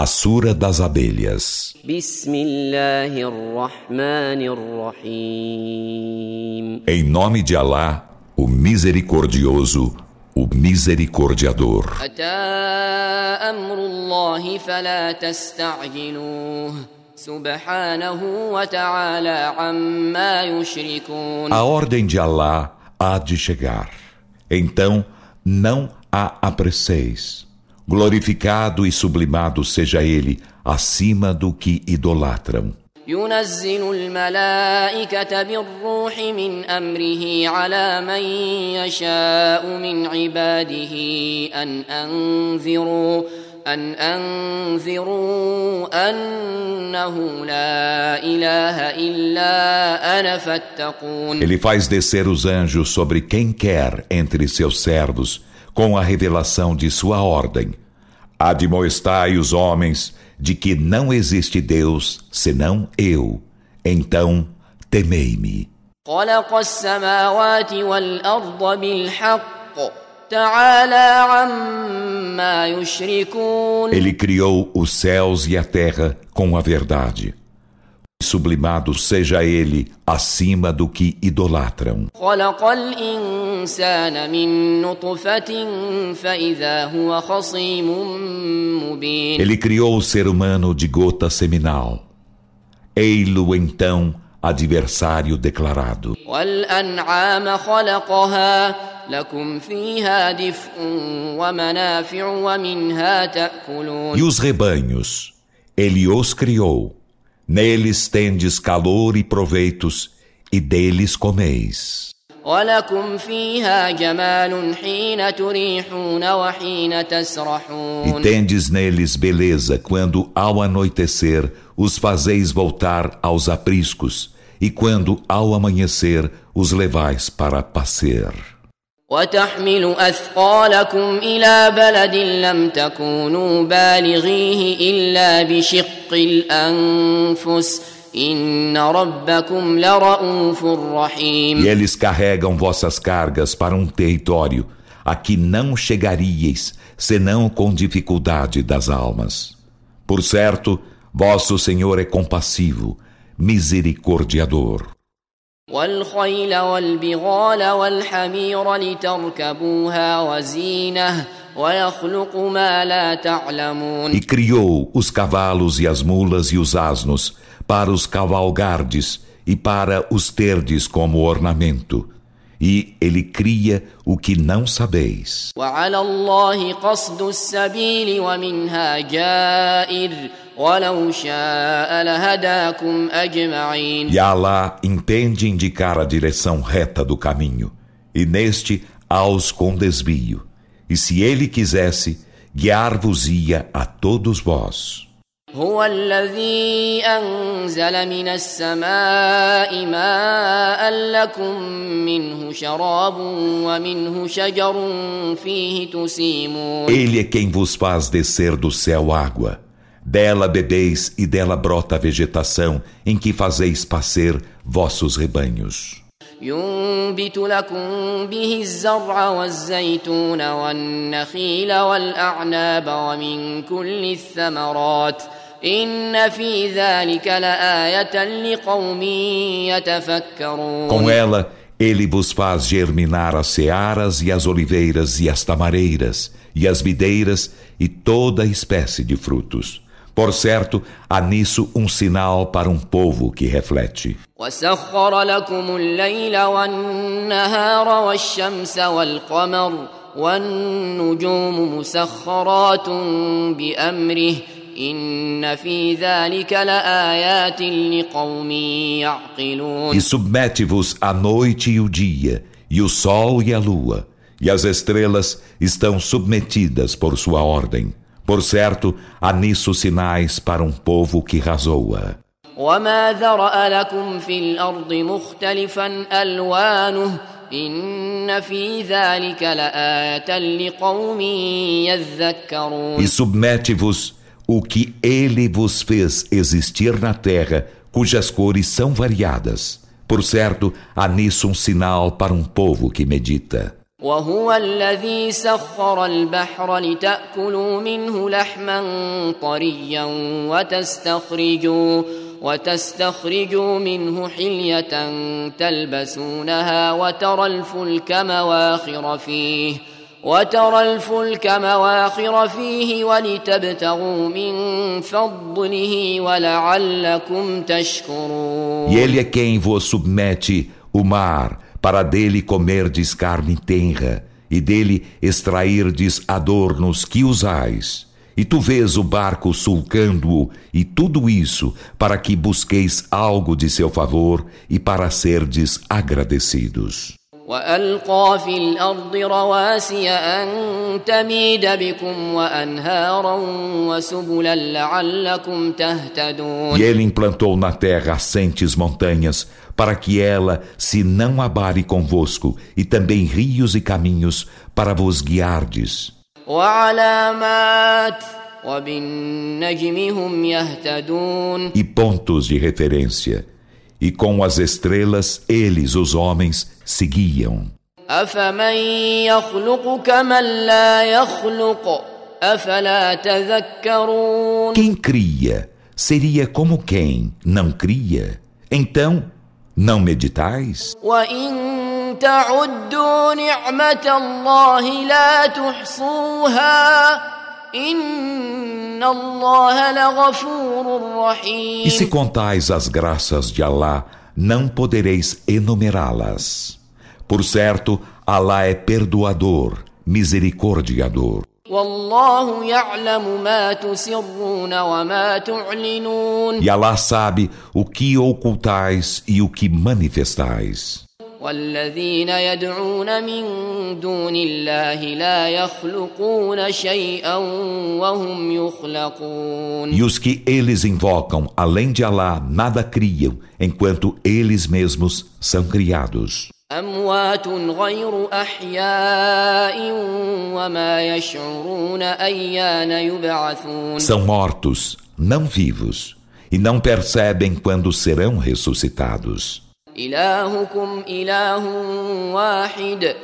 A Sura das Abelhas. Em nome de Alá, o Misericordioso, o Misericordiador. A ordem de Alá há de chegar. Então, não a apresseis. Glorificado e sublimado seja ele acima do que idolatram. ينزل الملائكة بالروح من أمره على من يشاء من عباده أن أنذروا أن أنذروا أنه لا إله إلا أنا فاتقون Ele faz descer os anjos sobre quem quer entre seus servos, com a revelação de sua ordem. Admoestai os homens de que não existe Deus senão eu. Então, temei-me. Ele criou os céus e a terra com a verdade. Sublimado seja ele acima do que idolatram. Ele criou o ser humano de gota seminal. Ei-lo então adversário declarado. E os rebanhos, ele os criou Neles tendes calor e proveitos, e deles comeis. E tendes neles beleza quando, ao anoitecer, os fazeis voltar aos apriscos, e quando, ao amanhecer, os levais para passear. وتحمل أثقالكم إلى بلد لم تكونوا بالغيه إلا بشق الأنفس إن ربكم لرؤوف رحيم E eles carregam vossas cargas para um território a que não chegaríeis, senão com dificuldade das almas. Por certo, vosso Senhor é compassivo, misericordiador. والخيل والبغال والحمير لتركبوها وزينه ويخلق ما لا تعلمون E criou os cavalos e as mulas e os asnos para os cavalgardes e para os terdes como ornamento. e ele cria o que não sabeis. E Allah entende indicar a direção reta do caminho, e neste aos com desvio. E se ele quisesse, guiar-vos-ia a todos vós. هو الذي أنزل من السماء ماء لكم منه شراب ومنه شجر فيه تسيمون Ele é quem vos faz descer do céu água. Dela bebeis e dela brota a vegetação em que fazeis pascer vossos rebanhos. ينبت لكم به الزرع والزيتون والنخيل والأعناب ومن كل الثمرات إن في ذلك لآية لقوم يتفكرون Com ela, ele vos faz germinar as searas e as oliveiras e as tamareiras e as videiras e toda espécie de frutos. Por certo, há nisso um sinal para um povo que reflete. وسخر لكم الليل والنهار والشمس والقمر والنجوم مسخرات بأمره إن في ذلك لآيات لقوم يعقلون E submete-vos a noite e o dia, e o sol e a lua, e as estrelas estão submetidas por sua ordem. Por certo, há nisso sinais para um povo que razoa. وما ذرأ لكم في الأرض مختلفا ألوانه إن في ذلك لآية لقوم يذكرون E submete-vos o que ele vos fez existir na terra, cujas cores são variadas. Por certo, há nisso um sinal para um povo que medita. وهو الذي سخر البحر لتأكلوا منه لحما طريا وتستخرجوا وتستخرجوا منه حلية تلبسونها وترى الفلك مواخر فيه وترى الفلك مواخر فيه ولتبتغوا من فضله ولعلكم تشكرون E ele é quem vos submete o mar para dele comerdes carne tenra e dele extrairdes adornos que usais. E tu vês o barco sulcando-o e tudo isso para que busqueis algo de seu favor e para serdes agradecidos. والقى في الارض رواسي ان تميد بكم وانهارا وسبلا لعلكم تهتدون E ele implantou na terra assentes montanhas para que ela se não abale convosco e também rios e caminhos para vos guiardes. وعلامات وبالنجم هم يهتدون E pontos de referência. E com as estrelas eles, os homens, seguiam. افمن يخلق كمن لا يخلق افلا تذكرون Quem cria seria como quem não cria. Então, não meditais? وان تعدوا نعمه الله لا تحصوها e se contais as graças de Alá, não podereis enumerá-las. Por certo, Alá é perdoador, misericordiador. E Alá sabe o que ocultais e o que manifestais. والذين يدعون من دون الله لا يخلقون شيئا وهم يخلقون E os que eles invocam, além de Alá, nada criam, enquanto eles mesmos são criados. اموات غير احياء وما يشعرون ايان يبعثون São mortos, não vivos, e não percebem quando serão ressuscitados. الهكم اله واحد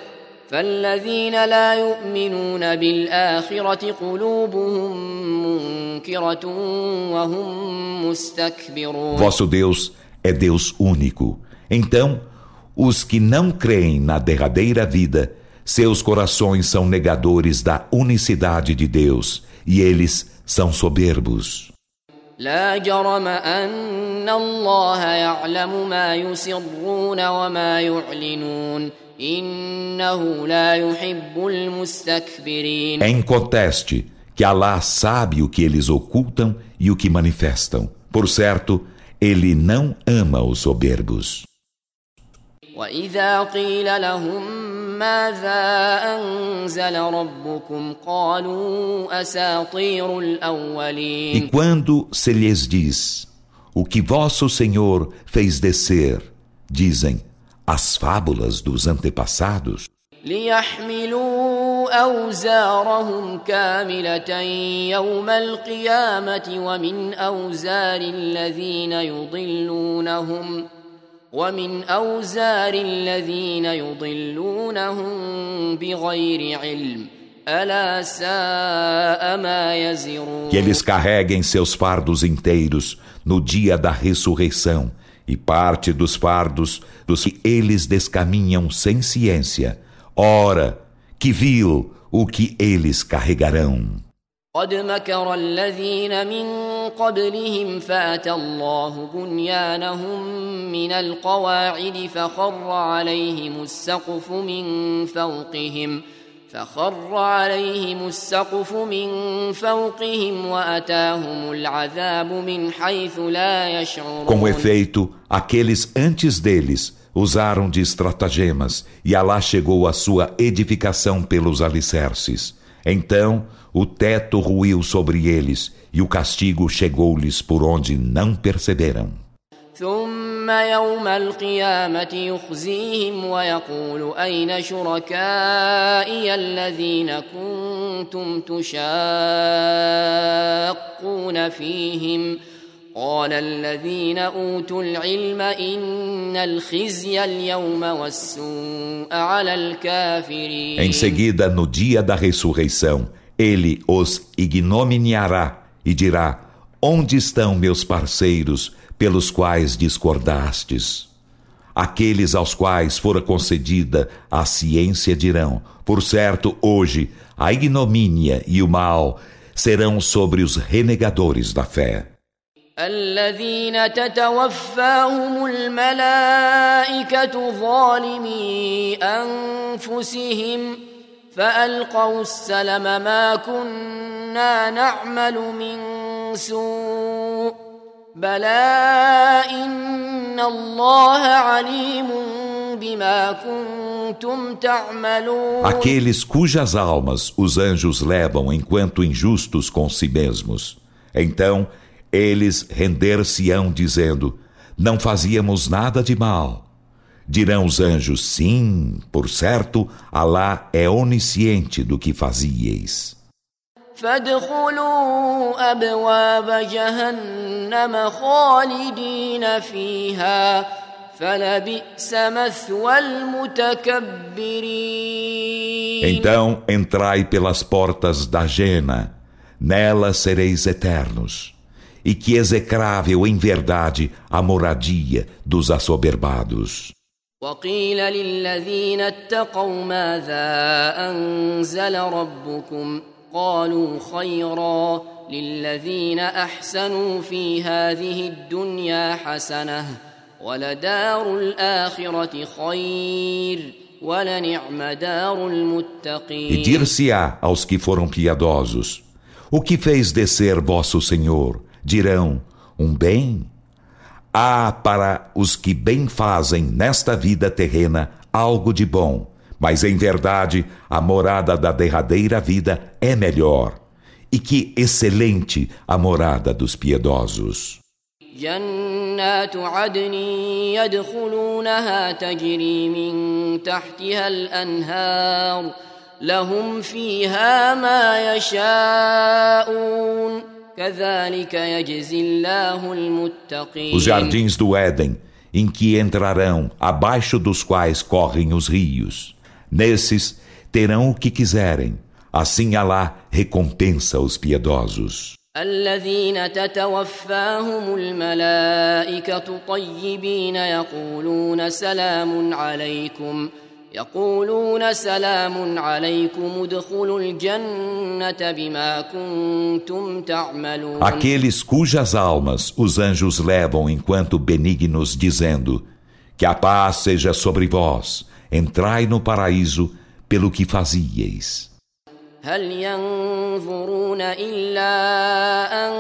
فالذين لا يؤمنون بالاخره قلوبهم منكره وهم مستكبرون Vosso Deus é Deus único. Então, os que não creem na derradeira vida, seus corações são negadores da unicidade de Deus, e eles são soberbos. لا جرم ان الله يعلم ما يسرون وما يعلنون انه لا يحب المستكبرين É inconteste que Alá sabe o que eles ocultam e o que manifestam. Por certo, ele não ama os soberbos. واذا قيل لهم ماذا انزل ربكم قالوا اساطير E الاولين quando se lhes diz, o que vosso Senhor fez descer, dizem, as fábulas dos antepassados, ليحملوا اوزارهم كامله يوم القيامه ومن اوزار الذين يضلونهم ومن اوزار الذين يضلونهم بغير علم الا ساء ما يزرون que eles carreguem seus fardos inteiros no dia da ressurreição, e parte dos fardos dos que eles descaminham sem ciência. Ora, que vil o que eles carregarão. قد مكر الذين من قبلهم فأتى الله بنيانهم من القواعد فخر عليهم السقف من فوقهم فخر عليهم السقف من فوقهم وأتاهم العذاب من حيث لا يشعرون Com efeito, aqueles antes deles usaram de estratagemas, e Alá chegou à sua edificação pelos alicerces. Então, o teto ruiu sobre eles, e o castigo chegou-lhes por onde não perceberam. ثم يوم القيامة يخزيهم ويقول أين شركائي الذين كنتم تشاقون فيهم قال الذين أوتوا العلم إن الخزي اليوم والسوء على الكافرين Em seguida, no dia da ressurreição, ele os ignominiará e dirá: Onde estão meus parceiros pelos quais discordastes? Aqueles aos quais fora concedida a ciência dirão: Por certo, hoje a ignomínia e o mal serão sobre os renegadores da fé. الذين تتوفاهم الملائكة ظالمي أنفسهم فألقوا السلم ما كنا نعمل من سوء بلى إن الله عليم بما كنتم تعملون Aqueles cujas almas os anjos levam enquanto injustos com si mesmos. Então, eles render-se-ão dizendo: Não fazíamos nada de mal. Dirão os anjos: Sim, por certo, Alá é onisciente do que fazieis. فادخلوا أبواب جهنم خالدين فيها فلبئس مثوى المتكبرين Então entrai pelas portas da Jena, nelas sereis eternos. E que execrável em verdade a moradia dos assoberbados. وقيل للذين اتقوا ماذا أنزل ربكم قالوا خيرا للذين أحسنوا في هذه الدنيا حسنة ولدار الآخرة خير ولنعم دار E المتقين dir-se-á aos que foram piedosos: O que fez descer vosso Senhor? Dirão: Um bem? Há para os que bem fazem nesta vida terrena algo de bom, mas em verdade a morada da derradeira vida é melhor. E que excelente a morada dos piedosos. جنات عدن يدخلونها تجري من تحتها الأنهار لهم فيها ما يشاءون كذلك يجزي الله المتقين Os jardins do Éden, em que entrarão, abaixo dos quais correm os rios. Nesses terão o que quiserem. Assim Alá recompensa os piedosos. الذين تتوفاهم الملائكة طيبين يقولون سلام عليكم يقولون سلام عليكم ادخلوا الجنة بما كنتم تعملون Aqueles cujas almas os anjos levam enquanto benignos, dizendo: Que a paz seja sobre vós, entrai no paraíso pelo que fazieis. هل ينظرون إلا أن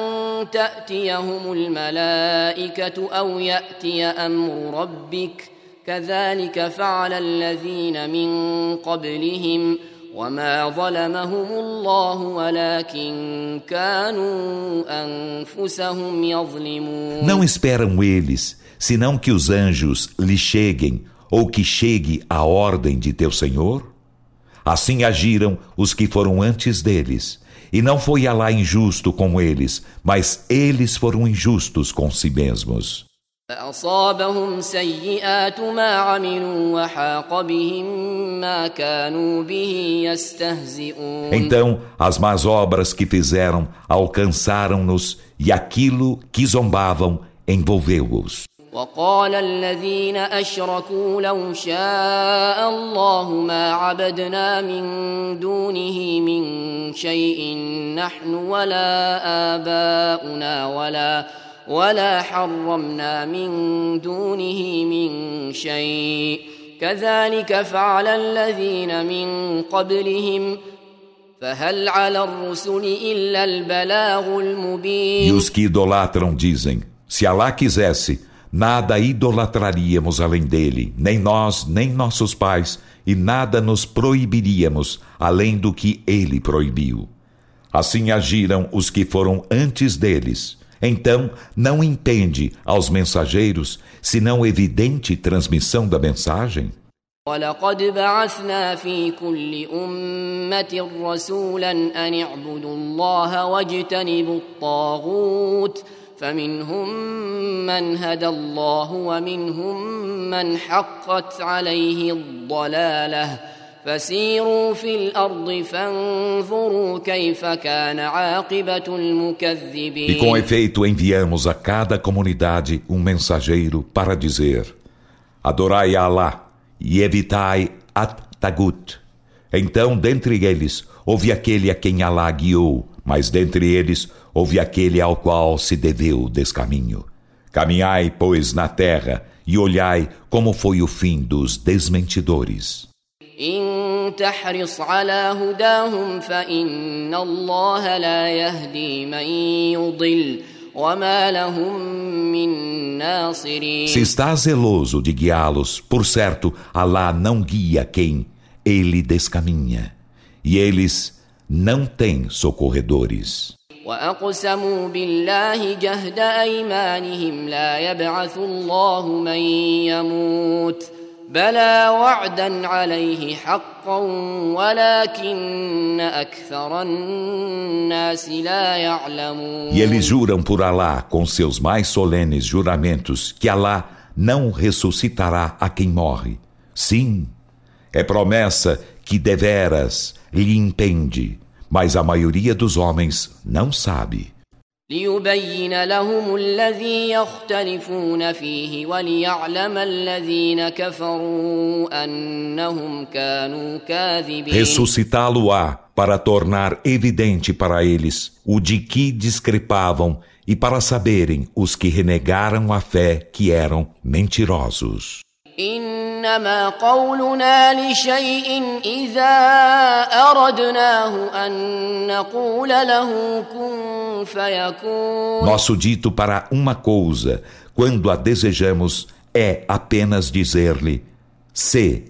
تأتيهم الملائكة أو يأتي أمر ربك كذلك فعل الذين من قبلهم وما ظلمهم الله ولكن كانوا أنفسهم يظلمون Não esperam eles, senão que os anjos lhe cheguem, ou que chegue a ordem de teu Senhor? Assim agiram os que foram antes deles. E não foi Alá injusto com eles, mas eles foram injustos com si mesmos. فأصابهم سيئات ما عملوا وحاق بهم ما كانوا به يستهزئون Então as más obras que fizeram alcançaram-nos, e aquilo que zombavam envolveu-os. وقال الذين أشركوا لو شاء الله ما عبدنا من دونه من شيء نحن ولا آباؤنا ولا ولا حرمنا من دونه من شيء كذلك فعل الذين من قبلهم فهل على الرسل إلا البلاغ E المبين os que idolatram dizem: Se Alá quisesse, nada idolatraríamos além dele, nem nós, nem nossos pais, e nada nos proibiríamos além do que ele proibiu. Assim agiram os que foram antes deles. Então, não impende aos mensageiros, senão evidente transmissão da mensagem? ولقد بعثنا في كل أمة رسولا أن اعبدوا الله واجتنبوا الطاغوت فمنهم من هدى الله ومنهم من حقت عليه الضلاله فسيروا في الارض فانظروا كيف كان عاقبه المكذبين E com efeito enviamos a cada comunidade um mensageiro para dizer: Adorai a Allah e evitai at-tagut. Então, dentre eles, houve aquele a quem Allah guiou, mas dentre eles houve aquele ao qual se deveu descaminho. Caminhai, pois, na terra e olhai como foi o fim dos desmentidores. إن تحرص على هداهم فإن الله لا يهدي من يضل وما لهم من ناصرين Se estás zeloso de guiá-los, por certo, Alá não guia quem ele descaminha, e eles não têm socorredores. وأقسموا بالله جهد أيمانهم لا يبعث الله من يموت بلى وعدا عليه حقا ولكن أكثر الناس لا يعلمون E eles juram por Alá com seus mais solenes juramentos que Alá não ressuscitará a quem morre. Sim, é promessa que deveras lhe impende, mas a maioria dos homens não sabe. ليبين لهم الذي يختلفون فيه وليعلم الذين كفروا أنهم كانوا كاذبين Ressuscitá-lo-á para tornar evidente para eles o de que discrepavam e para saberem os que renegaram a fé que eram mentirosos. إنما قولنا لشيء إذا أردناه أن نقول له كن فيكون Nosso dito para uma coisa, quando a desejamos, é apenas dizer-lhe: se,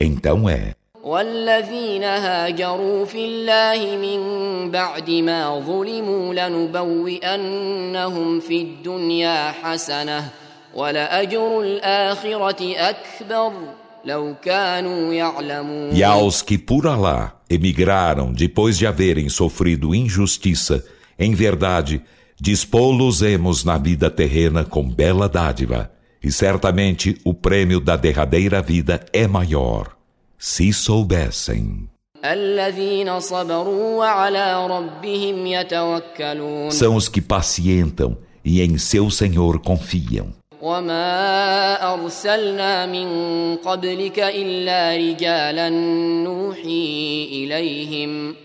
então é. والذين هاجروا في الله من بعد ما ظلموا لنبوئنهم في الدنيا حسنة E aos que por Alá emigraram depois de haverem sofrido injustiça, em verdade, dispô-los-emos na vida terrena com bela dádiva, e certamente o prêmio da derradeira vida é maior, se soubessem. São os que pacientam e em seu Senhor confiam. وما أرسلنا من قبلك إلا رجالا نوحي إليهم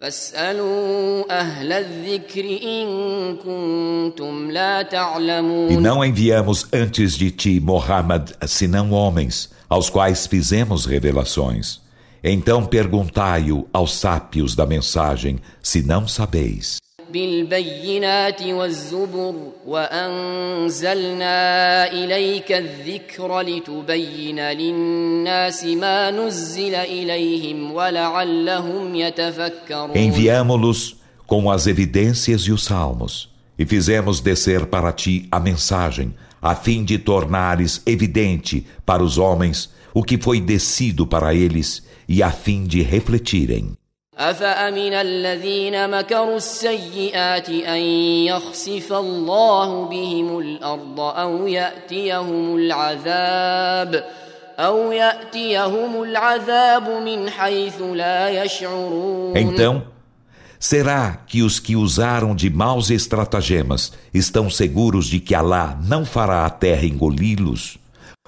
فاسألوا أهل الذكر إن كنتم لا E تعلمون não enviamos antes de ti, Muhammad, senão homens, aos quais fizemos revelações. Então perguntai-o aos sábios da mensagem, se não sabeis. بالبينات والزبر وأنزلنا إليك الذكر لتبين للناس ما نزل إليهم ولعلهم يتفكرون Enviamo-los com as evidências e os salmos, e fizemos descer para ti a mensagem, a fim de tornares evidente para os homens o que foi descido para eles e a fim de refletirem. أفأمن الذين مكروا السيئات أن يخسف الله بهم الأرض أو يأتيهم العذاب أو يأتيهم العذاب من حيث لا يشعرون Então, será que os que usaram de maus estratagemas estão seguros de que Alá não fará a terra engoli-los?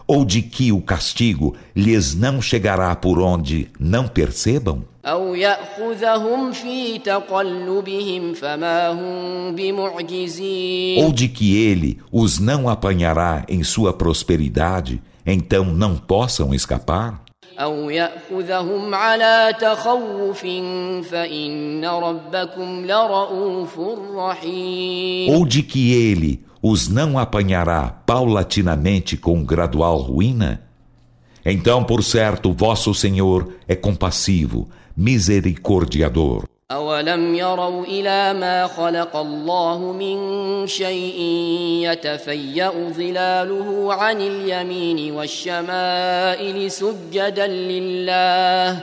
ou de que o castigo lhes não chegará por onde não percebam? Ou de que ele os não apanhará em sua prosperidade, então não possam escapar? Ou de que ele os não apanhará paulatinamente com gradual ruína? Então, por certo, vosso Senhor é compassivo, misericordiador. أولم يروا إلى ما خلق الله من شيء يتفيأ ظلاله عن اليمين والشمائل سجدا لله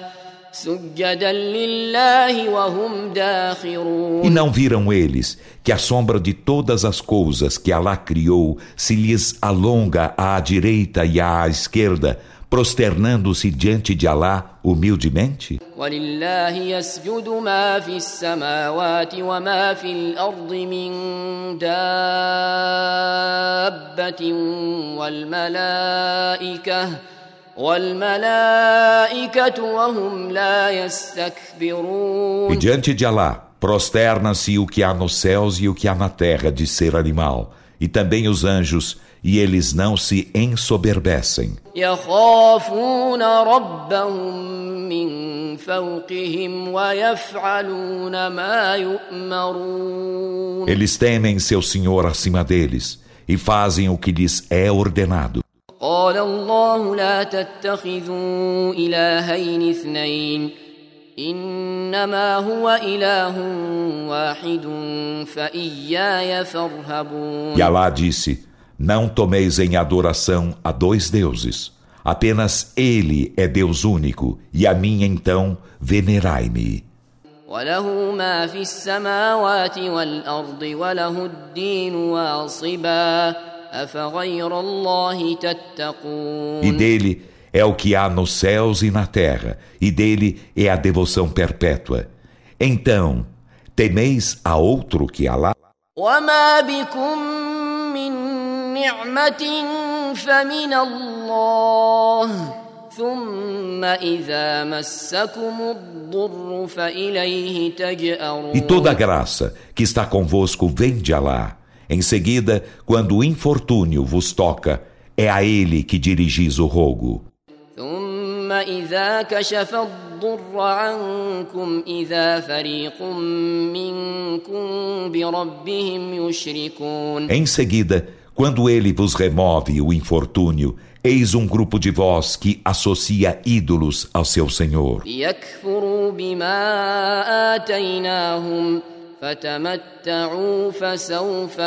سجدا لله وهم داخرون E não viram eles que a sombra de todas as coisas que Alá criou se lhes alonga à direita e à esquerda, prosternando-se diante de Alá humildemente? E diante de Alá prosterna-se o que há nos céus e o que há na terra de ser animal, e também os anjos, e eles não se ensoberbecem. يخافون ربهم من فوقهم ويفعلون ما يؤمرون Eles temem seu Senhor acima deles e fazem o que lhes é ordenado. قال الله لا تتخذوا إلهين اثنين إنما هو إله واحد فإياي فارهبون E Alá disse: Não tomeis em adoração a dois deuses. Apenas Ele é Deus único, e a mim então venerai-me. وله ما في السماوات والأرض وله الدين واصبا أفغير الله E تتقون dele é o que há nos céus e na terra, e dele é a devoção perpétua. Então, temeis a outro que Alá? E toda a graça que está convosco vem de Alá. Em seguida, quando o infortúnio vos toca, é a ele que dirigis o rogo. ثم إذا كشف الضر عنكم إذا فريق منكم بربهم يشركون Em seguida, quando ele vos remove o infortúnio, eis um grupo de vós que associa ídolos ao seu Senhor. ليكفروا بما آتيناهم فتمتعوا فسوف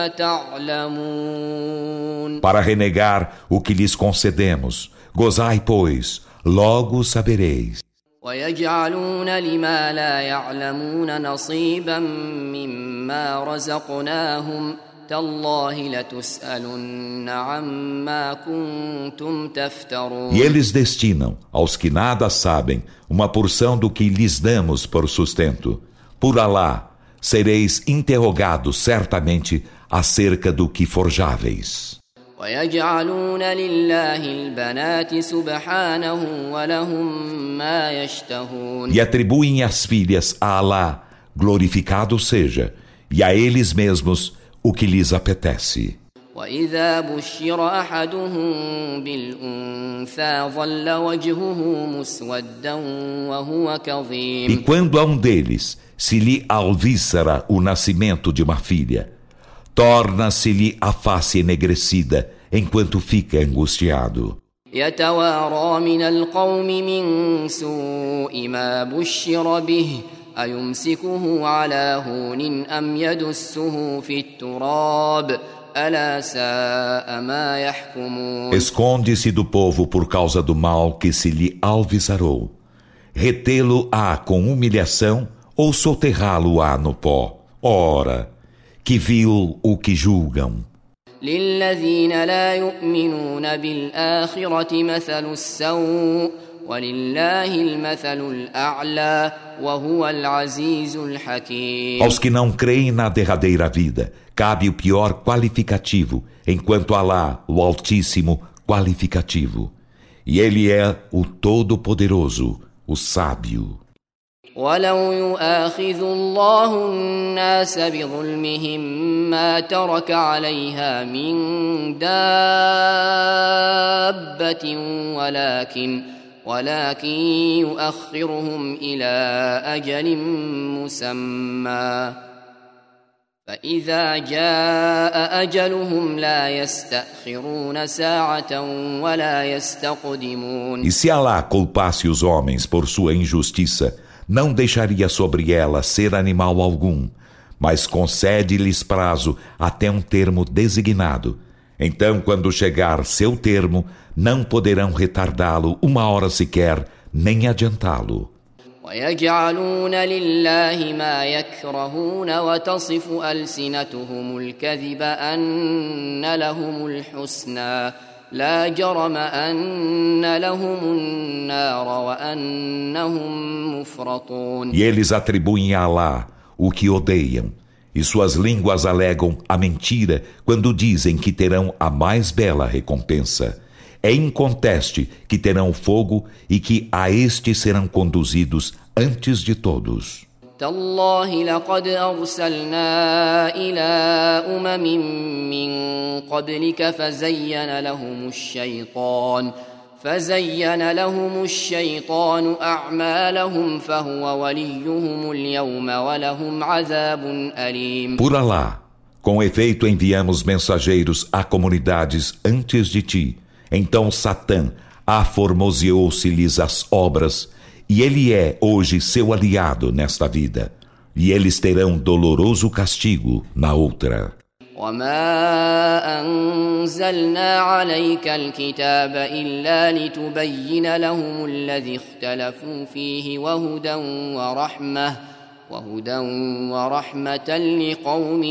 تعلمون Para renegar o que lhes concedemos, gozai, pois, logo sabereis. ويجعلون لما لا يعلمون نصيبا مما رزقناهم تالله لتسألن عما كنتم تفترون E eles destinam aos que nada sabem uma porção do que lhes damos por sustento. Por Alá, sereis interrogados certamente acerca do que forjáveis. ويجعلون لله البنات سبحانه ولهم ما يشتهون E atribuem as filhas a Alá, glorificado seja, e a eles mesmos o que lhes apetece. وإذا بشر أحدهم بالأنثى ظل وجهه مسودا وهو E كظيم quando a um deles se lhe alvíssara o nascimento de uma filha, torna-se-lhe a face enegrecida enquanto fica angustiado. يتوارى من القوم من سوء ما بشر به أيمسكه على هون أم يدسه في التراب ألا ساء ما يحكمون Esconde-se do povo por causa do mal que se lhe alvisarou. Retê-lo-á com humilhação ou soterrá-lo-á no pó. Ora, que vil o que julgam. للذين لا يؤمنون بالآخرة مثل السوء ولله المثل الأعلى وهو العزيز الحكيم Aos que não creem na derradeira vida, cabe o pior qualificativo, enquanto Alá, o Altíssimo, qualificativo. E Ele é o Todo-Poderoso, o Sábio. ولو يؤاخذ الله الناس بظلمهم ما ترك عليها من دابة ولكن ولكن يؤخرهم إلى أجل مسمى. فإذا جاء أجلهم لا يستأخرون ساعة ولا يستقدمون. E se Alá culpasse os homens por sua injustiça, não deixaria sobre ela ser animal algum, mas concede-lhes prazo até um termo designado. Então, quando chegar seu termo, não poderão retardá-lo uma hora sequer, nem adiantá-lo. ويجعلون لله ما يكرهون وتصف ألسنتهم الكذب أن لهم الحسنى لا جرم أن لهم النار وأنهم مفرطون E eles atribuem a Alá o que odeiam, e suas línguas alegam a mentira quando dizem que terão a mais bela recompensa. É inconteste que terão fogo e que a este serão conduzidos antes de todos. تالله لقد أرسلنا إلى أمم من قبلك فزين لهم الشيطان فزين لهم الشيطان أعمالهم فهو وليهم اليوم ولهم عذاب أليم Por Alá, com efeito enviamos mensageiros a comunidades antes de ti. Então Satã aformoseou-se-lhes as obras e ele é hoje seu aliado nesta vida, e eles terão doloroso castigo na outra. وما أنزلنا عليك الكتاب إلا لتبين لهم الذي اختلفوا فيه وهدى ورحمة وهدى ورحمة لقوم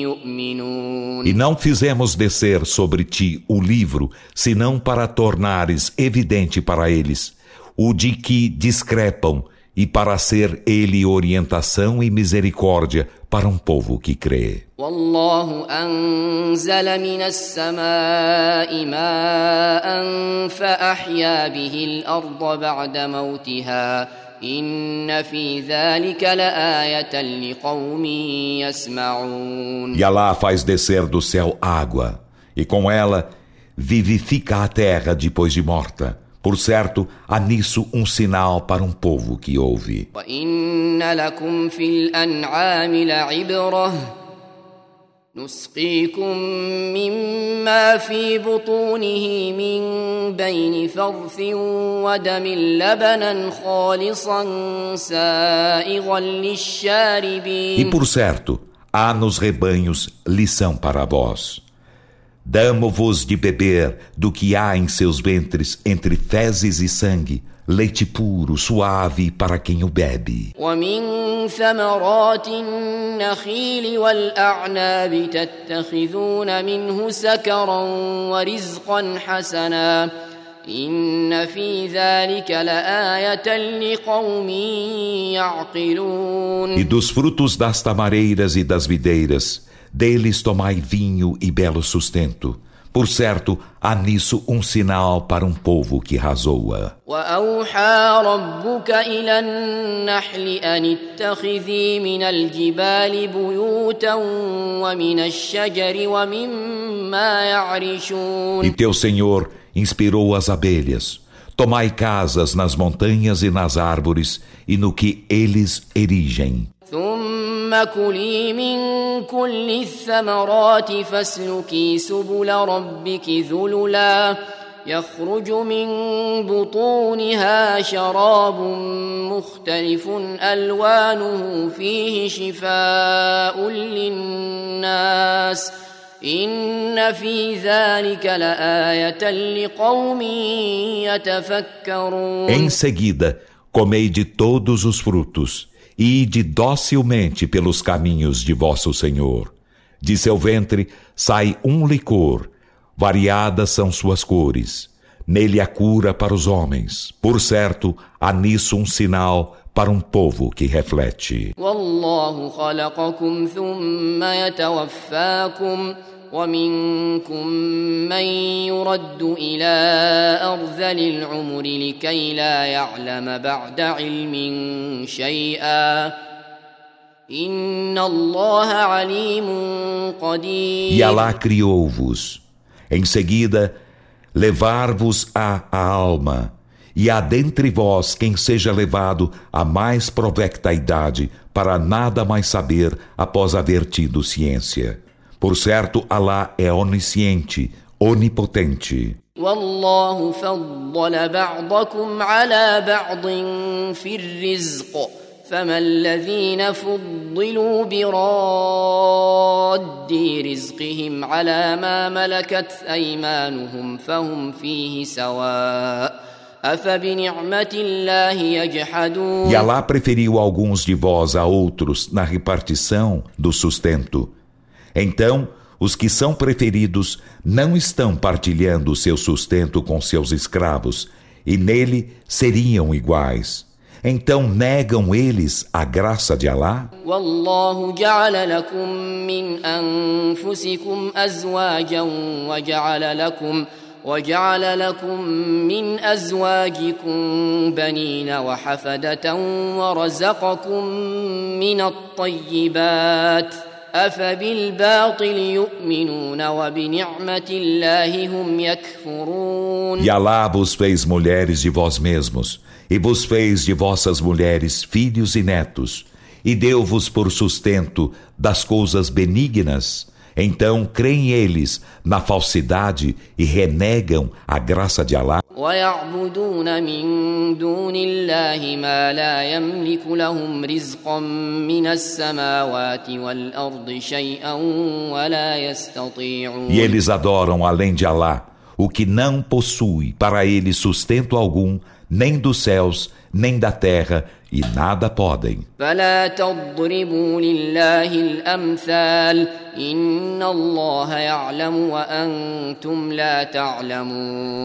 يؤمنون E não fizemos descer sobre ti o livro, senão para tornares evidente para eles o de que discrepam, e para ser ele orientação e misericórdia para um povo que crê. والله أنزل من السماء ماء فأحيا به الأرض بعد موتها إن في ذلك لآية لقوم يسمعون E Alá faz descer do céu água, e com ela vivifica a terra depois de morta. Por certo, há nisso um sinal para um povo que ouve. وإن لكم في الأنعام لعبرة نسقيكم مما في بطونه من بين فرث ودم لبنا خالصا سائغا E للشاربين por certo, há nos rebanhos lição para vós. Damo-vos de beber do que há em seus ventres entre fezes e sangue, leite puro, suave para quem o bebe. E dos frutos das tamareiras e das videiras deles tomai vinho e belo sustento. Por certo, há nisso um sinal para um povo que razoa. وأوحى ربك إلى النحل أن اتخذي من الجبال بيوتا ومن الشجر ومما يعرشون E teu Senhor inspirou as abelhas. Tomai casas nas montanhas e nas árvores e no que eles erigem. ثم كلي من كل الثمرات فاسلكي سبل ربك ذللا. يخرج من بطونها شراب مختلف ألوانه فيه شفاء للناس. إن في ذلك لآية لقوم يتفكرون. Em seguida, comei de todos os frutos, e ide docilmente pelos caminhos de vosso Senhor. De seu ventre sai um licor, variadas são suas cores. Nele há cura para os homens. Por certo, há nisso um sinal para um povo que reflete. والله خلقكم ثم يتوفاكم ومنكم من يرد إلى أرذل العمر لكي لا يعلم بعد علم شيئا إن الله عليم قدير E Alá criou-vos. Em seguida, levar-vos-á a alma. E há dentre vós quem seja levado à mais provecta idade, para nada mais saber após haver tido ciência. Por certo, Alá é onisciente, onipotente. والله فضل بعضكم على بعض في الرزق فما الذين فضلوا براد رزقهم على ما ملكت ايمانهم فهم فيه سواء E Alá preferiu alguns de vós a outros na repartição do sustento. Então, os que são preferidos não estão partilhando seu sustento com seus escravos, e nele seriam iguais. Então negam eles a graça de Alá? والله جعل لكم من أنفسكم أزواجا وجعل لكم وجعل لكم من أزواجكم بنين وحفدة ورزقكم من الطيبات e Allah vos fez mulheres de vós mesmos, e vos fez de vossas mulheres filhos e netos, e deu-vos por sustento das coisas benignas então creem eles na falsidade e renegam a graça de Alá. E eles adoram além de Alá o que não possui para eles sustento algum, nem dos céus, nem da terra, e nada podem.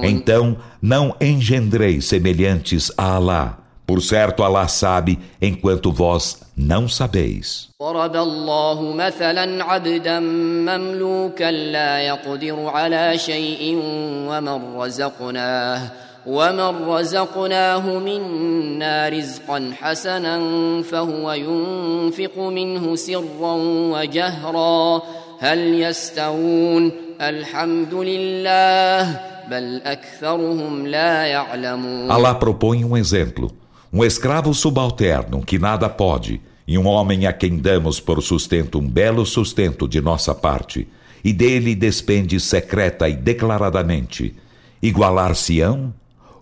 Então, não engendreis semelhantes a Alá. Por certo, Alá sabe, enquanto vós não sabeis. ضرب الله مثلا عبدا مملوكا لا يقدر على شيء ومن رزقناه ومن رزقناه منا رزقا حسنا فهو ينفق منه سرا وجهرا هل يستوون الحمد لله بل أكثرهم لا يعلمون Allah propõe um exemplo. Um escravo subalterno que nada pode, e um homem a quem damos por sustento um belo sustento de nossa parte, e dele despende secreta e declaradamente. Igualar-se-ão?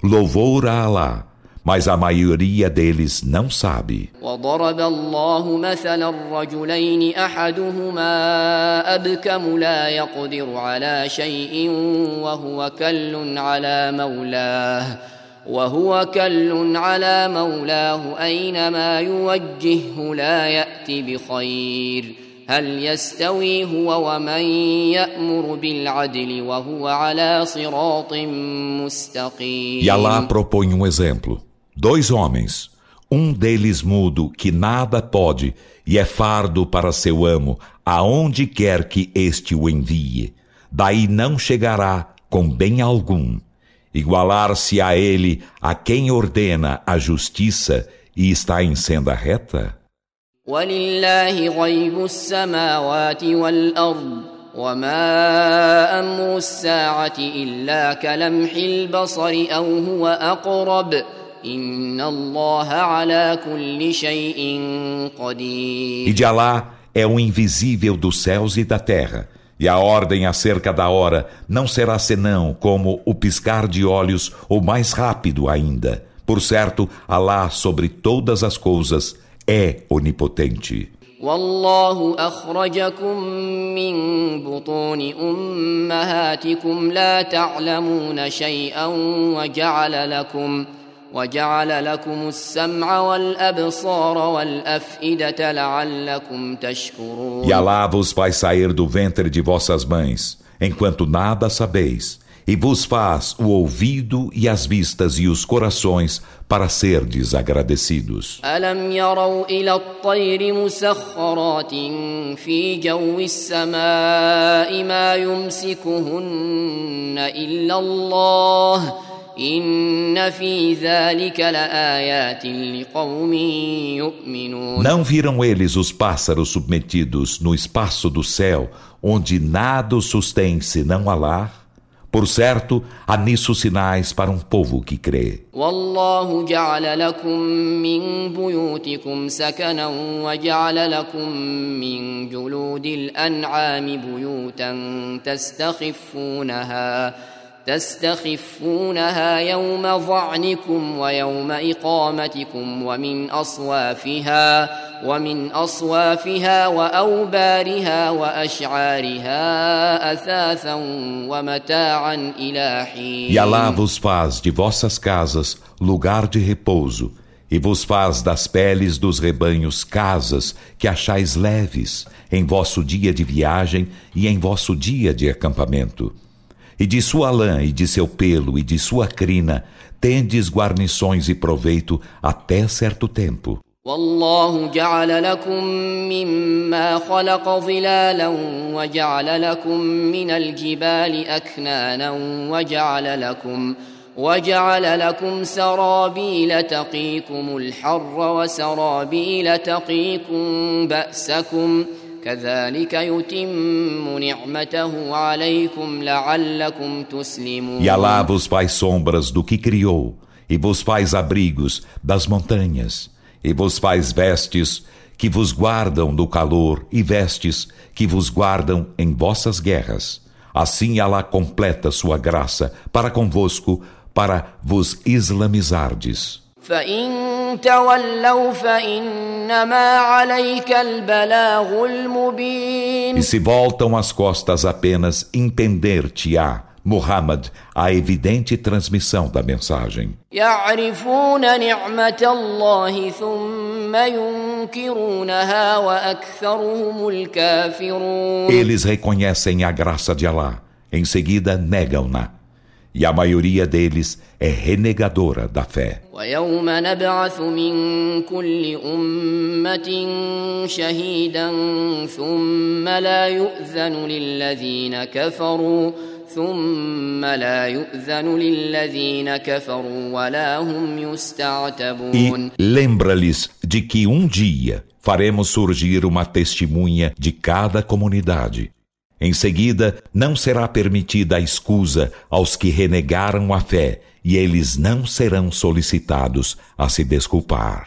Louvor a Alá, mas a maioria deles não sabe. وضرب الله مثلا الرجلين أحدهما أبكم لا يقدر على شيء وهو كل على مولاه وهو كل على مولاه أينما يوجهه لا يات بخير هل يستوي هو ومن يأمر بالعدل وهو على صراط مستقيم E Allah propõe um exemplo. Dois homens, um deles mudo que nada pode e é fardo para seu amo, aonde quer que este o envie. Daí não chegará com bem algum. Igualar-se a ele a quem ordena a justiça e está em senda reta? ولله غيب السماوات والأرض وما أمر الساعة إلا كلمح البصر أو هو أقرب إن الله على كل شيء قدير E de Alá é o invisível dos céus e da terra. E a ordem acerca da hora não será senão como o piscar de olhos ou mais rápido ainda. Por certo, Alá sobre todas as coisas é onipotente. والله أخرجكم من بطون أمهاتكم لا تعلمون شيئا وجعل لكم وجعل لكم السمع والأبصار والأفئدة لعلكم تشكرون E Alá vos faz sair do ventre de vossas mães, enquanto nada sabeis, e vos faz o ouvido e as vistas e os corações para serdes agradecidos. ألم يروا إلى الطير مسخرات في جو السماء ما يمسكهن إلا الله إن في ذلك لآيات لقوم يؤمنون Não viram eles os pássaros submetidos no espaço do céu, onde nada os sustém senão Alá? Por certo, há nisso sinais para um povo que crê. والله جعل لكم من بيوتكم سكنا وجعل لكم من جلود الأنعام بيوتا تستخفونها تستخفونها يوم ظعنكم ويوم إقامتكم ومن أصوافها ومن أصوافها وأوبارها وأشعارها أثاثا ومتاعا إلى حين E Alá vos faz de vossas casas lugar de repouso e vos faz das peles dos rebanhos casas que achais leves em vosso dia de viagem e em vosso dia de acampamento. E de sua lã e de seu pelo e de sua crina tendes guarnições e proveito até certo tempo. والله جعل لكم مما خلق ظلالا وجعل لكم من الجبال أكنانا وجعل لكم وجعل لكم سرابيل تقيكم الحر وسرابيل تقيكم بأسكم e Alá vos faz sombras do que criou, e vos faz abrigos das montanhas, e vos faz vestes que vos guardam do calor, e vestes que vos guardam em vossas guerras. Assim Alá completa sua graça para convosco, para vos islamizardes. فإن تولوا فإنما عليك البلاغ المبين E se voltam as costas apenas entender-te-á, Muhammad, a evidente transmissão da mensagem. يعرفون نعمة الله ثم ينكرونها وأكثرهم الكافرون Eles reconhecem a graça de Alá, em seguida negam-na. E a maioria deles é renegadora da fé. ويوم نبعث من كل أمة شهيدا ثم لا يؤذن للذين كفروا ثم لا يؤذن للذين كفروا ولا هم يستعتبون E lembra-lhes de que um dia faremos surgir uma testemunha de cada comunidade. em seguida, não será permitida a escusa aos que renegaram a fé, e eles não serão solicitados a se desculpar.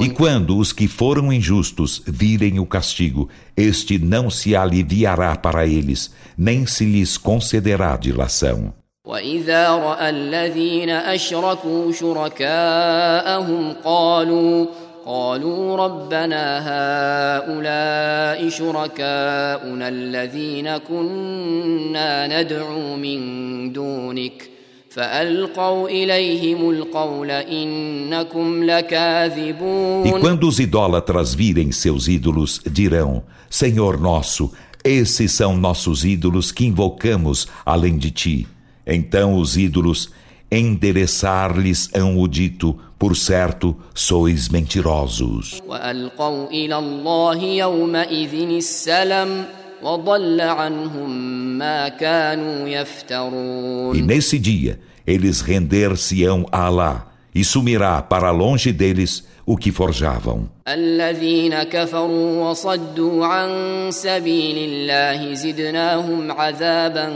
E quando os que foram injustos virem o castigo, este não se aliviará para eles, nem se lhes concederá dilação. وإذا رأى الذين أشركوا شركاءهم قالوا قالوا ربنا هؤلاء شركاؤنا الذين كنا ندعو من دونك فألقوا إليهم القول إنكم E لكاذبون quando os idólatras virem seus ídolos, dirão: Senhor nosso, esses são nossos ídolos que invocamos além de ti. Então os ídolos endereçar-lhes-ão o dito, por certo, sois mentirosos. E nesse dia, eles render-se-ão a Alá, e sumirá para longe deles o que forjavam. الذين كفروا وصدوا عن سبيل الله زدناهم عذابا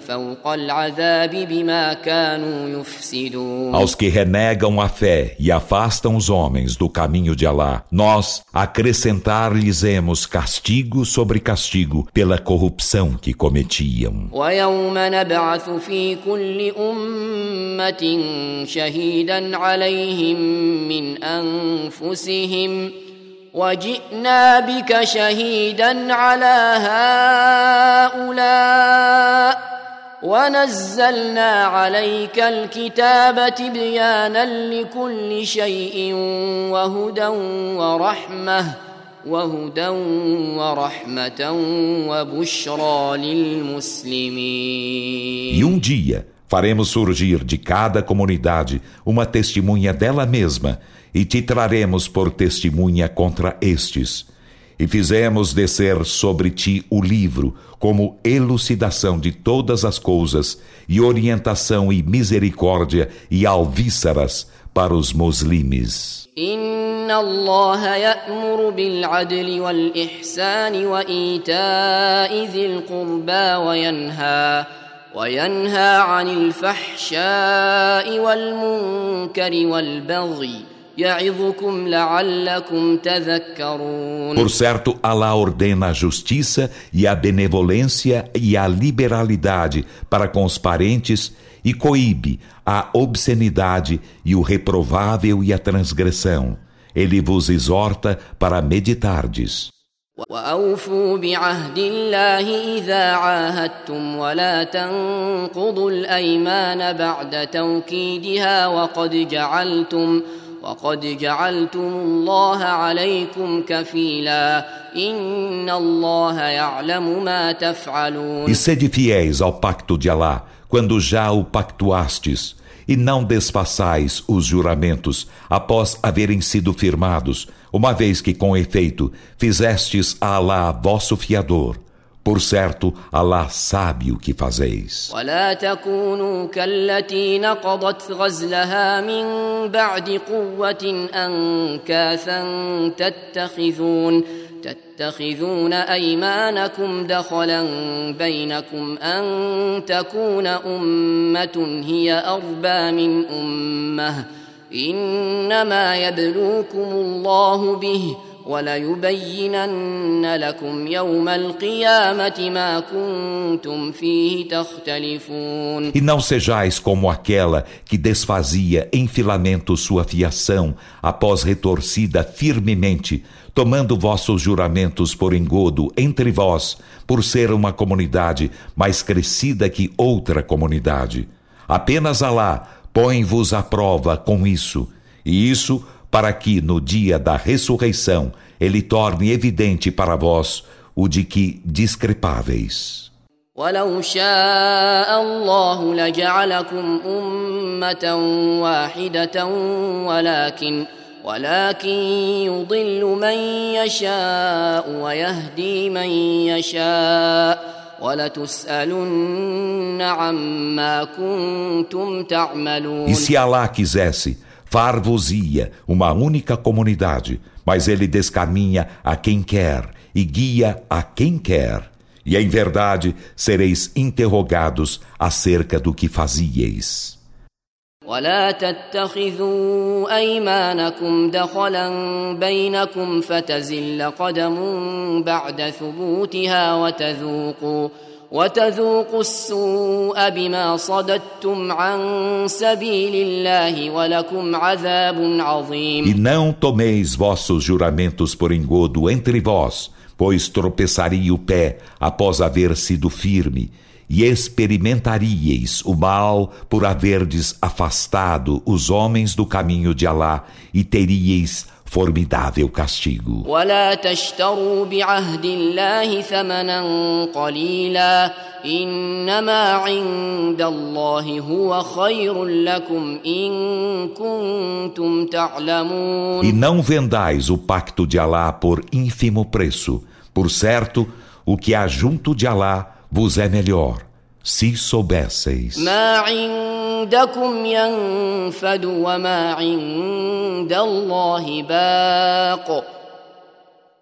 فوق العذاب بما كانوا يفسدون Aos que renegam a fé e afastam os homens do caminho de Alá, nós acrescentar-lhes-emos castigo sobre castigo pela corrupção que cometiam. ويوم نبعث في كل أمة شهيدا عليهم من أنفسهم وجئنا بك شهيدا على هؤلاء ونزلنا عليك الكتاب تبيانا لكل شيء وهدى ورحمة وهدى ورحمة وبشرى للمسلمين. faremos surgir de cada comunidade uma testemunha dela mesma e te traremos por testemunha contra estes. E fizemos descer sobre ti o livro como elucidação de todas as coisas e orientação e misericórdia e alvíceras para os muslimes. إن الله يأمر بالعدل والإحسان وإيتاء ذي القربى وينهى وينهى عن الفحشاء والمنكر والبغي Por certo, Allah ordena a justiça e a benevolência e a liberalidade para com os parentes e coíbe a obscenidade e o reprovável e a transgressão. Ele vos exorta para meditardes. وأوفوا بعهد الله إذا عاهدتم ولا تنقضوا الأيمان بعد توكيدها وقد جعلتم وقد جعلتم الله عليكم كفيلا إن الله يعلم ما تفعلون E sede fiéis ao pacto de Allah quando já o pactuastes e não desfaçais os juramentos após haverem sido firmados uma vez que com efeito fizestes a Allah vosso fiador Por certo, Allah sabe o que fazeis. ولا تكونوا كالتي نقضت غزلها من بعد قوة أنكاثا تتخذون تتخذون أيمانكم دخلا بينكم أن تكون أمة هي أربى من أمة إنما يبلوكم الله به ۖ وليبينن لكم يوم القيامة ما كنتم فيه تختلفون E não sejais como aquela que desfazia em filamento sua fiação após retorcida firmemente, tomando vossos juramentos por engodo entre vós, por ser uma comunidade mais crescida que outra comunidade. Apenas Alá põe-vos à prova com isso, e isso para que no dia da ressurreição ele torne evidente para vós o de que discrepáveis. ولو شاء الله لجعلكم أمة واحدة ولكن ولكن يضل من يشاء ويهدي من يشاء e se Alá quisesse, far-vos-ia uma única comunidade, mas ele descaminha a quem quer e guia a quem quer. E em verdade sereis interrogados acerca do que fazieis. ولا تتخذوا أيمانكم دخلا بينكم فتزل قدم بعد ثبوتها وتذوقوا وتذوقوا السوء بما صددتم عن سبيل الله ولكم عذاب عظيم. E não tomeis vossos juramentos por engodo entre vós, pois tropeçaria o pé após haver sido firme, e experimentaríeis o mal por haverdes afastado os homens do caminho de Alá e teríeis formidável castigo. E não vendais o pacto de Alá por ínfimo preço. Por certo, o que há junto de Alá vos é melhor, se soubesseis. ما عندكم ينفد وما عند الله باق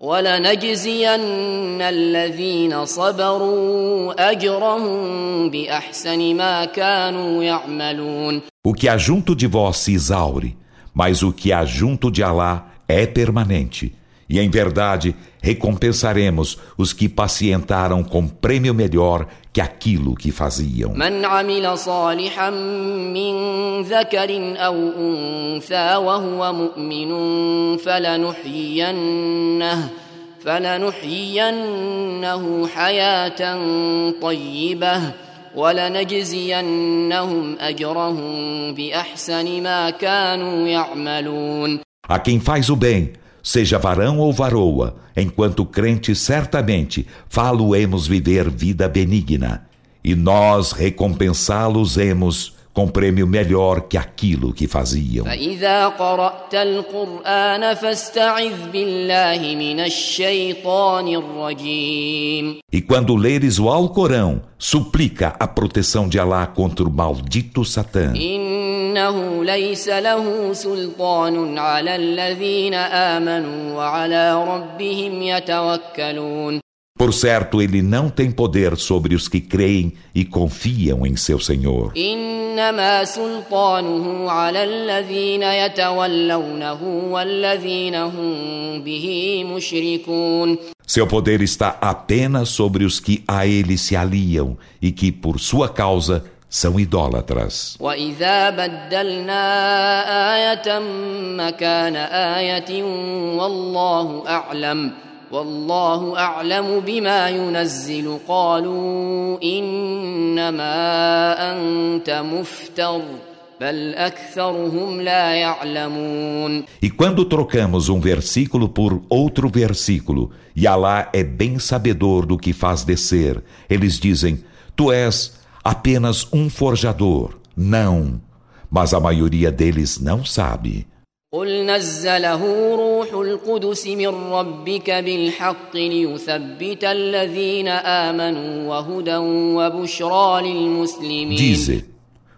ولنجزين الذين صبروا أجرهم بأحسن ما كانوا يعملون O que há junto de vós se exaure, mas o que há junto de Alá é permanente. E em verdade, recompensaremos os que pacientaram com prêmio melhor que aquilo que faziam. من عمل صالحا من ذكر أو أنثى وهو مؤمن فلنحيينه فلنحيينه حياة طيبة ولنجزينهم أجرهم بأحسن ما كانوا يعملون A quem faz o bem, seja varão ou varoa, enquanto crente certamente falo-emos viver vida benigna, e nós recompensá-los-emos com prêmio melhor que aquilo que faziam. E quando leres o Alcorão, suplica a proteção de Alá contra o maldito Satã. إنه ليس له سلطان على الذين آمنوا وعلى ربهم يتوكلون Por certo, ele não tem poder sobre os que creem e confiam em seu Senhor. إنما سلطانه على الذين يتولونه والذين هم به مشركون Seu poder está apenas sobre os que a ele se aliam e que, por sua causa, são idólatras. وإذا بدلنا آية مكان آية والله أعلم والله أعلم بما ينزل قالوا إنما أنت مفتر بل أكثرهم لا يعلمون E quando trocamos um versículo por outro versículo, e Alá é bem sabedor do que faz descer, eles dizem: Tu és apenas um forjador. Não, mas a maioria deles não sabe. قل نزله روح القدس من ربك بالحق ليثبت الذين آمنوا وهدى وبشرى للمسلمين Dize: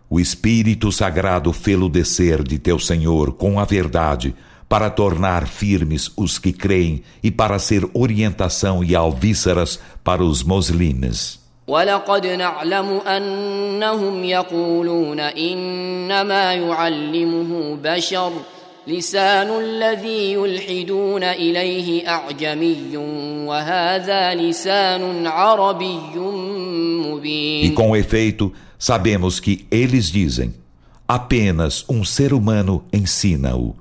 O Espírito Sagrado fê-lo descer de teu Senhor com a verdade, para tornar firmes os que creem e para ser orientação e alvíceras para os muslimes. ولقد نعلم أنهم يقولون إنما يعلمه بشر لسان الذي يلحدون إليه أعجمي وهذا لسان عربي E مبين com efeito, sabemos que eles dizem: apenas um ser humano ensina-o.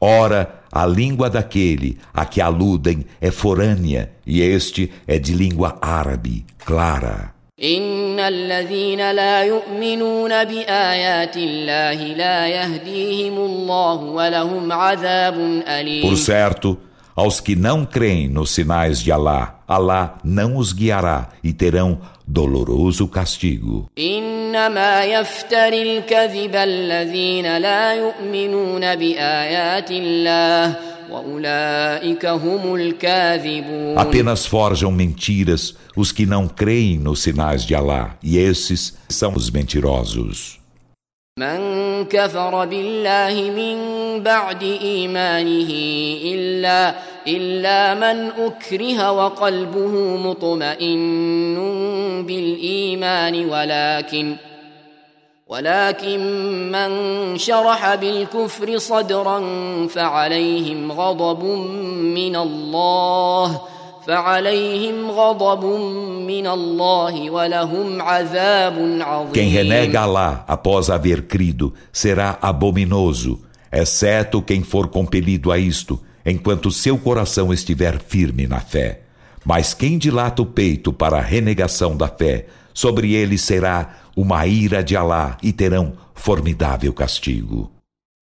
Ora, a língua daquele a que aludem é forânea, e este é de língua árabe, clara. إن الذين لا يؤمنون بآيات الله لا يهديهم الله ولهم عذاب أليم Por certo, aos que não creem nos sinais de Alá, Alá não os guiará e terão doloroso castigo. إنما يفتري الكذب الذين لا يؤمنون بآيات الله وأولئك هم الكاذبون Apenas forjam mentiras os que não creem nos sinais de Alá, e esses são os mentirosos. من كفر بالله من بعد إيمانه إلا إلا من أكره وقلبه مطمئن بالإيمان ولكن ولكن من شرح بالكفر صدرا فعليهم غضب من الله فعليهم غضب من الله ولهم عذاب عظيم Quem renega Alá após haver crido será abominoso, exceto quem for compelido a isto, enquanto seu coração estiver firme na fé. Mas quem dilata o peito para a renegação da fé, sobre ele será uma ira de Alá e terão formidável castigo.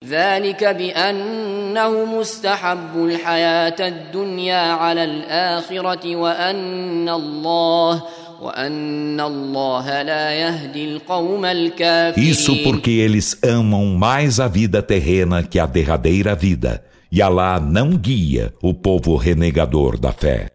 ذلك بأنهم استحبوا الحياة الدنيا على الآخرة وأن الله وأن الله لا يهدي القوم الكافرين Isso porque eles amam mais a vida terrena que a derradeira vida, e Alá não guia o povo renegador da fé.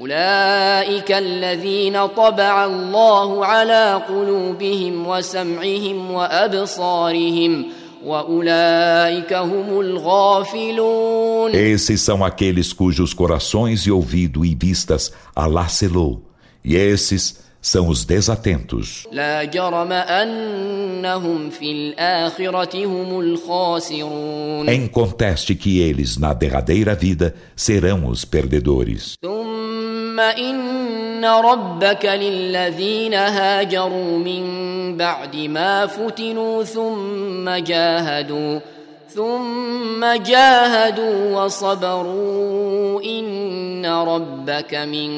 أولئك الذين طبع الله على قلوبهم وسمعهم وأبصارهم وأولئك هم الغافلون Esses são aqueles cujos corações e ouvido e vistas Alá selou, e esses são os desatentos. لا جرم أنهم في الآخرة هم الخاسرون Em conteste que eles, na derradeira vida, serão os perdedores. ثم إن ربك للذين هاجروا من بعد ما فتنوا ثم جاهدوا ثم جاهدوا وصبروا إن ربك من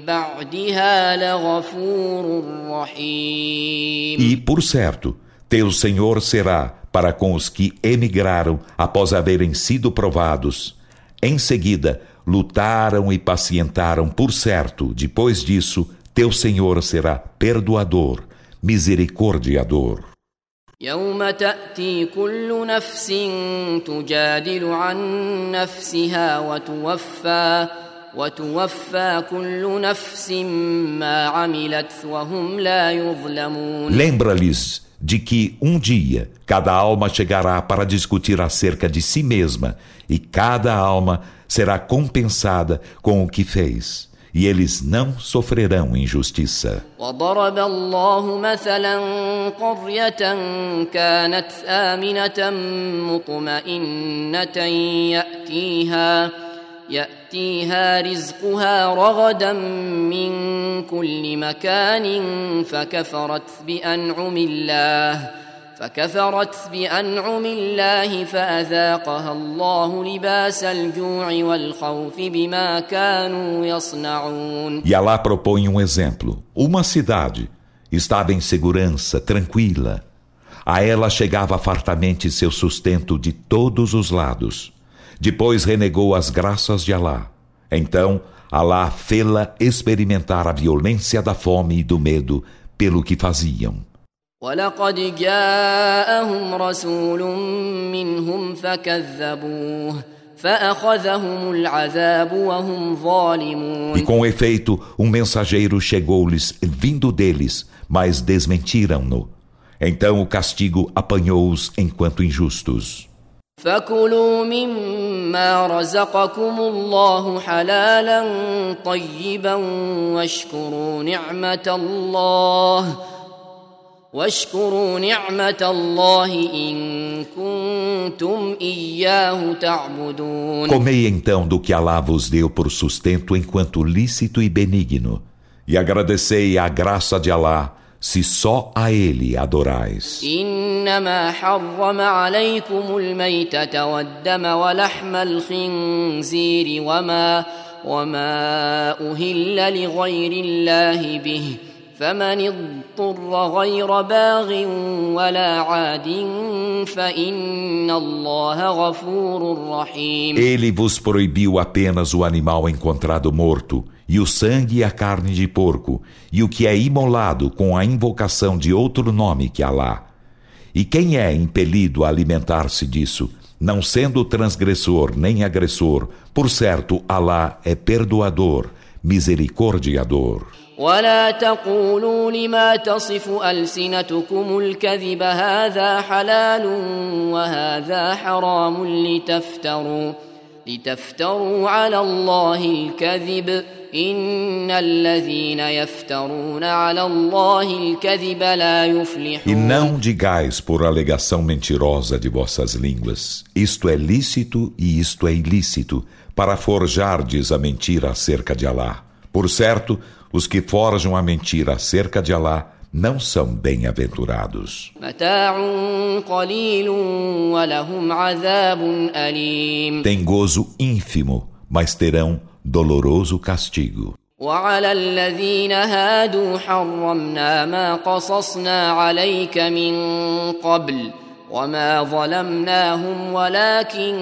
بعدها لغفور رحيم E, por certo, teu Senhor será para com os que emigraram após haverem sido provados. Em seguida, lutaram e pacientaram, por certo, depois disso, teu Senhor será perdoador, misericordiador. يوم تأتي كل نفس تجادل عن نفسها وتوفى وتوفى كل نفس ما عملت وهم لا يظلمون Lembra-lhes de que um dia cada alma chegará para discutir acerca de si mesma e cada alma será compensada com o que fez. e eles não sofrerão injustiça. وضرب الله مثلا قرية كانت آمنة مطمئنة يأتيها يأتيها رزقها رغدا من كل مكان فكفرت بأنعم الله فكفرت بأنعم الله فأذاقها الله لباس الجوع والخوف بما كانوا يصنعون E Allah propõe um exemplo. Uma cidade estava em segurança, tranquila. A ela chegava fartamente seu sustento de todos os lados. Depois renegou as graças de Allah. Então, Allah fê-la experimentar a violência da fome e do medo pelo que faziam. ولقد جاءهم رسول منهم فكذبوه فأخذهم العذاب وهم ظالمون E com efeito, um mensageiro chegou-lhes vindo deles, mas desmentiram-no. Então o castigo apanhou-os enquanto injustos. فكلوا مما رزقكم الله حلالا طيبا واشكروا نعمة الله واشكروا نعمة الله إن كنتم إياه تعبدون Comei então do que Alá vos deu por sustento enquanto lícito e benigno, e agradecei a graça de Alá, se só a Ele adorais. إنما حرم عليكم الميتة والدم ولحم الخنزير وما وما أهل لغير الله به فمن اضطر غير باغ ولا عاد فإن الله غفور رحيم Ele vos proibiu apenas o animal encontrado morto, e o sangue e a carne de porco, e o que é imolado com a invocação de outro nome que Alá. E quem é impelido a alimentar-se disso, não sendo transgressor nem agressor, por certo, Alá é perdoador, misericordiador. ولا تقولوا لما تصف ألسنتكم الكذب هذا حلال وهذا حرام لتفتروا لتفتروا على الله الكذب إن الذين يفترون على الله الكذب لا E يفلحون não digais por alegação mentirosa de vossas línguas, isto é lícito e isto é ilícito, para forjardes a mentira acerca de Alá. Por certo, os que forjam a mentira acerca de Alá não são bem-aventurados. متاع قليل ولهم عذاب أليم Tem gozo ínfimo, mas terão doloroso castigo. وعلى الذين هادوا حرمنا ما قصصنا عليك من قبل وما ظلمناهم ولكن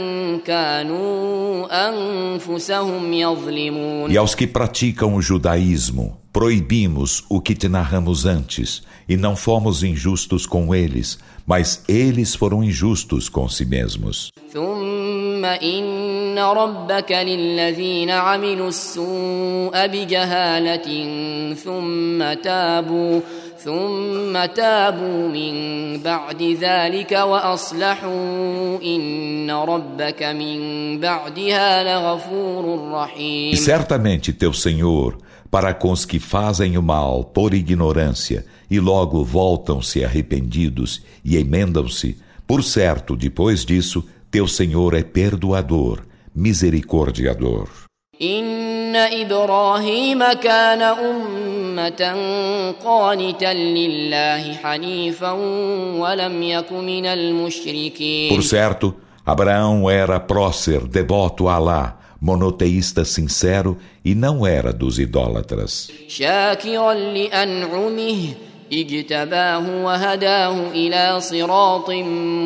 كانوا انفسهم يظلمون E aos que praticam o judaísmo, proibimos o que te narramos antes, e não fomos injustos com eles, mas eles foram injustos com si mesmos. ثم ان ربك للذين عملوا السوء بجهاله ثم تابوا ثم تابوا من بعد ذلك واصلحوا ان ربك من بعدها لغفور E رحيم certamente teu Senhor, para com os que fazem o mal por ignorância e logo voltam-se arrependidos e emendam-se, por certo, depois disso, teu Senhor é perdoador, misericordiador. ان ابراهيم كان امه قانتا لله حنيفا ولم يك من المشركين Por certo, Abraão era prócer, devoto a Alá, monoteísta sincero e não era dos idólatras. شاكرا لانعمه اجتباه وهداه الى صراط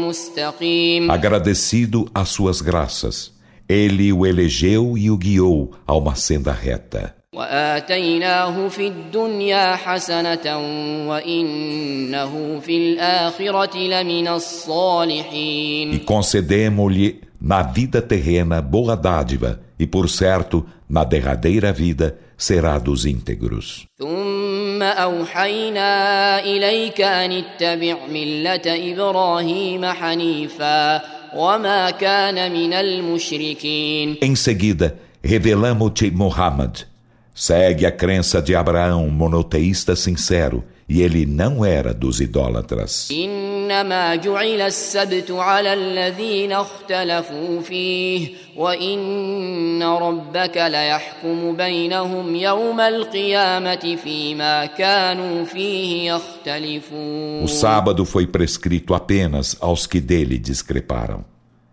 مستقيم Agradecido às suas graças, ele o elegeu e o guiou a uma senda reta. واتيناه في الدنيا حسنه وانه في الاخره لمن E الصالحين concedemos-lhe na vida terrena boa dádiva, e por certo, na derradeira vida, será dos íntegros. ثم اوحينا اليك ان اتبع مله ابراهيم حنيفا em seguida, revelamos-te Muhammad. Segue a crença de Abraão, monoteísta sincero e ele não era dos idólatras. إنما جعل السبت على الذين اختلفوا فيه وإن ربك ليحكم بينهم يوم القيامة فيما كانوا فيه يختلفون O sábado foi prescrito apenas aos que dele discreparam.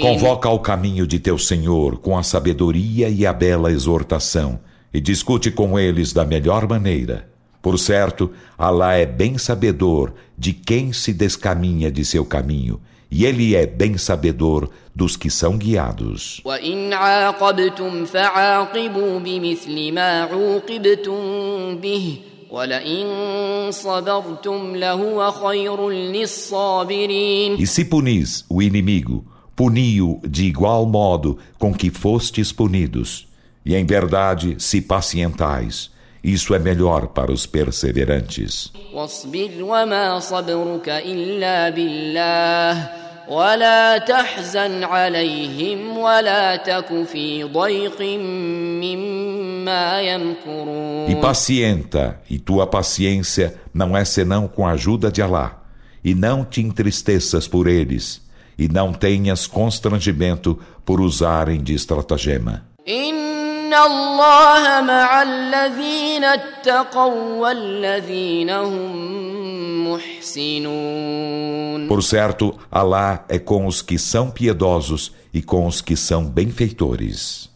Convoca ao caminho de teu Senhor com a sabedoria e a bela exortação, e discute com eles da melhor maneira. Por certo, Alá é bem sabedor de quem se descaminha de seu caminho, e ele é bem sabedor dos que são guiados. E se punis o inimigo, puni-o de igual modo com que fostes punidos. E em verdade, se pacientais, isso é melhor para os perseverantes. واصبر وما صبرك إلا بالله ولا تحزن عليهم ولا تك في ضيق مما يمكرون E pacienta, e tua paciência não é senão com a ajuda de Alá. E não te entristeças por eles, e não tenhas constrangimento por usarem de estratagema. إن الله مع الذين اتقوا والذين هم محسنون Por certo, Alá é com os que são piedosos e com os que são benfeitores.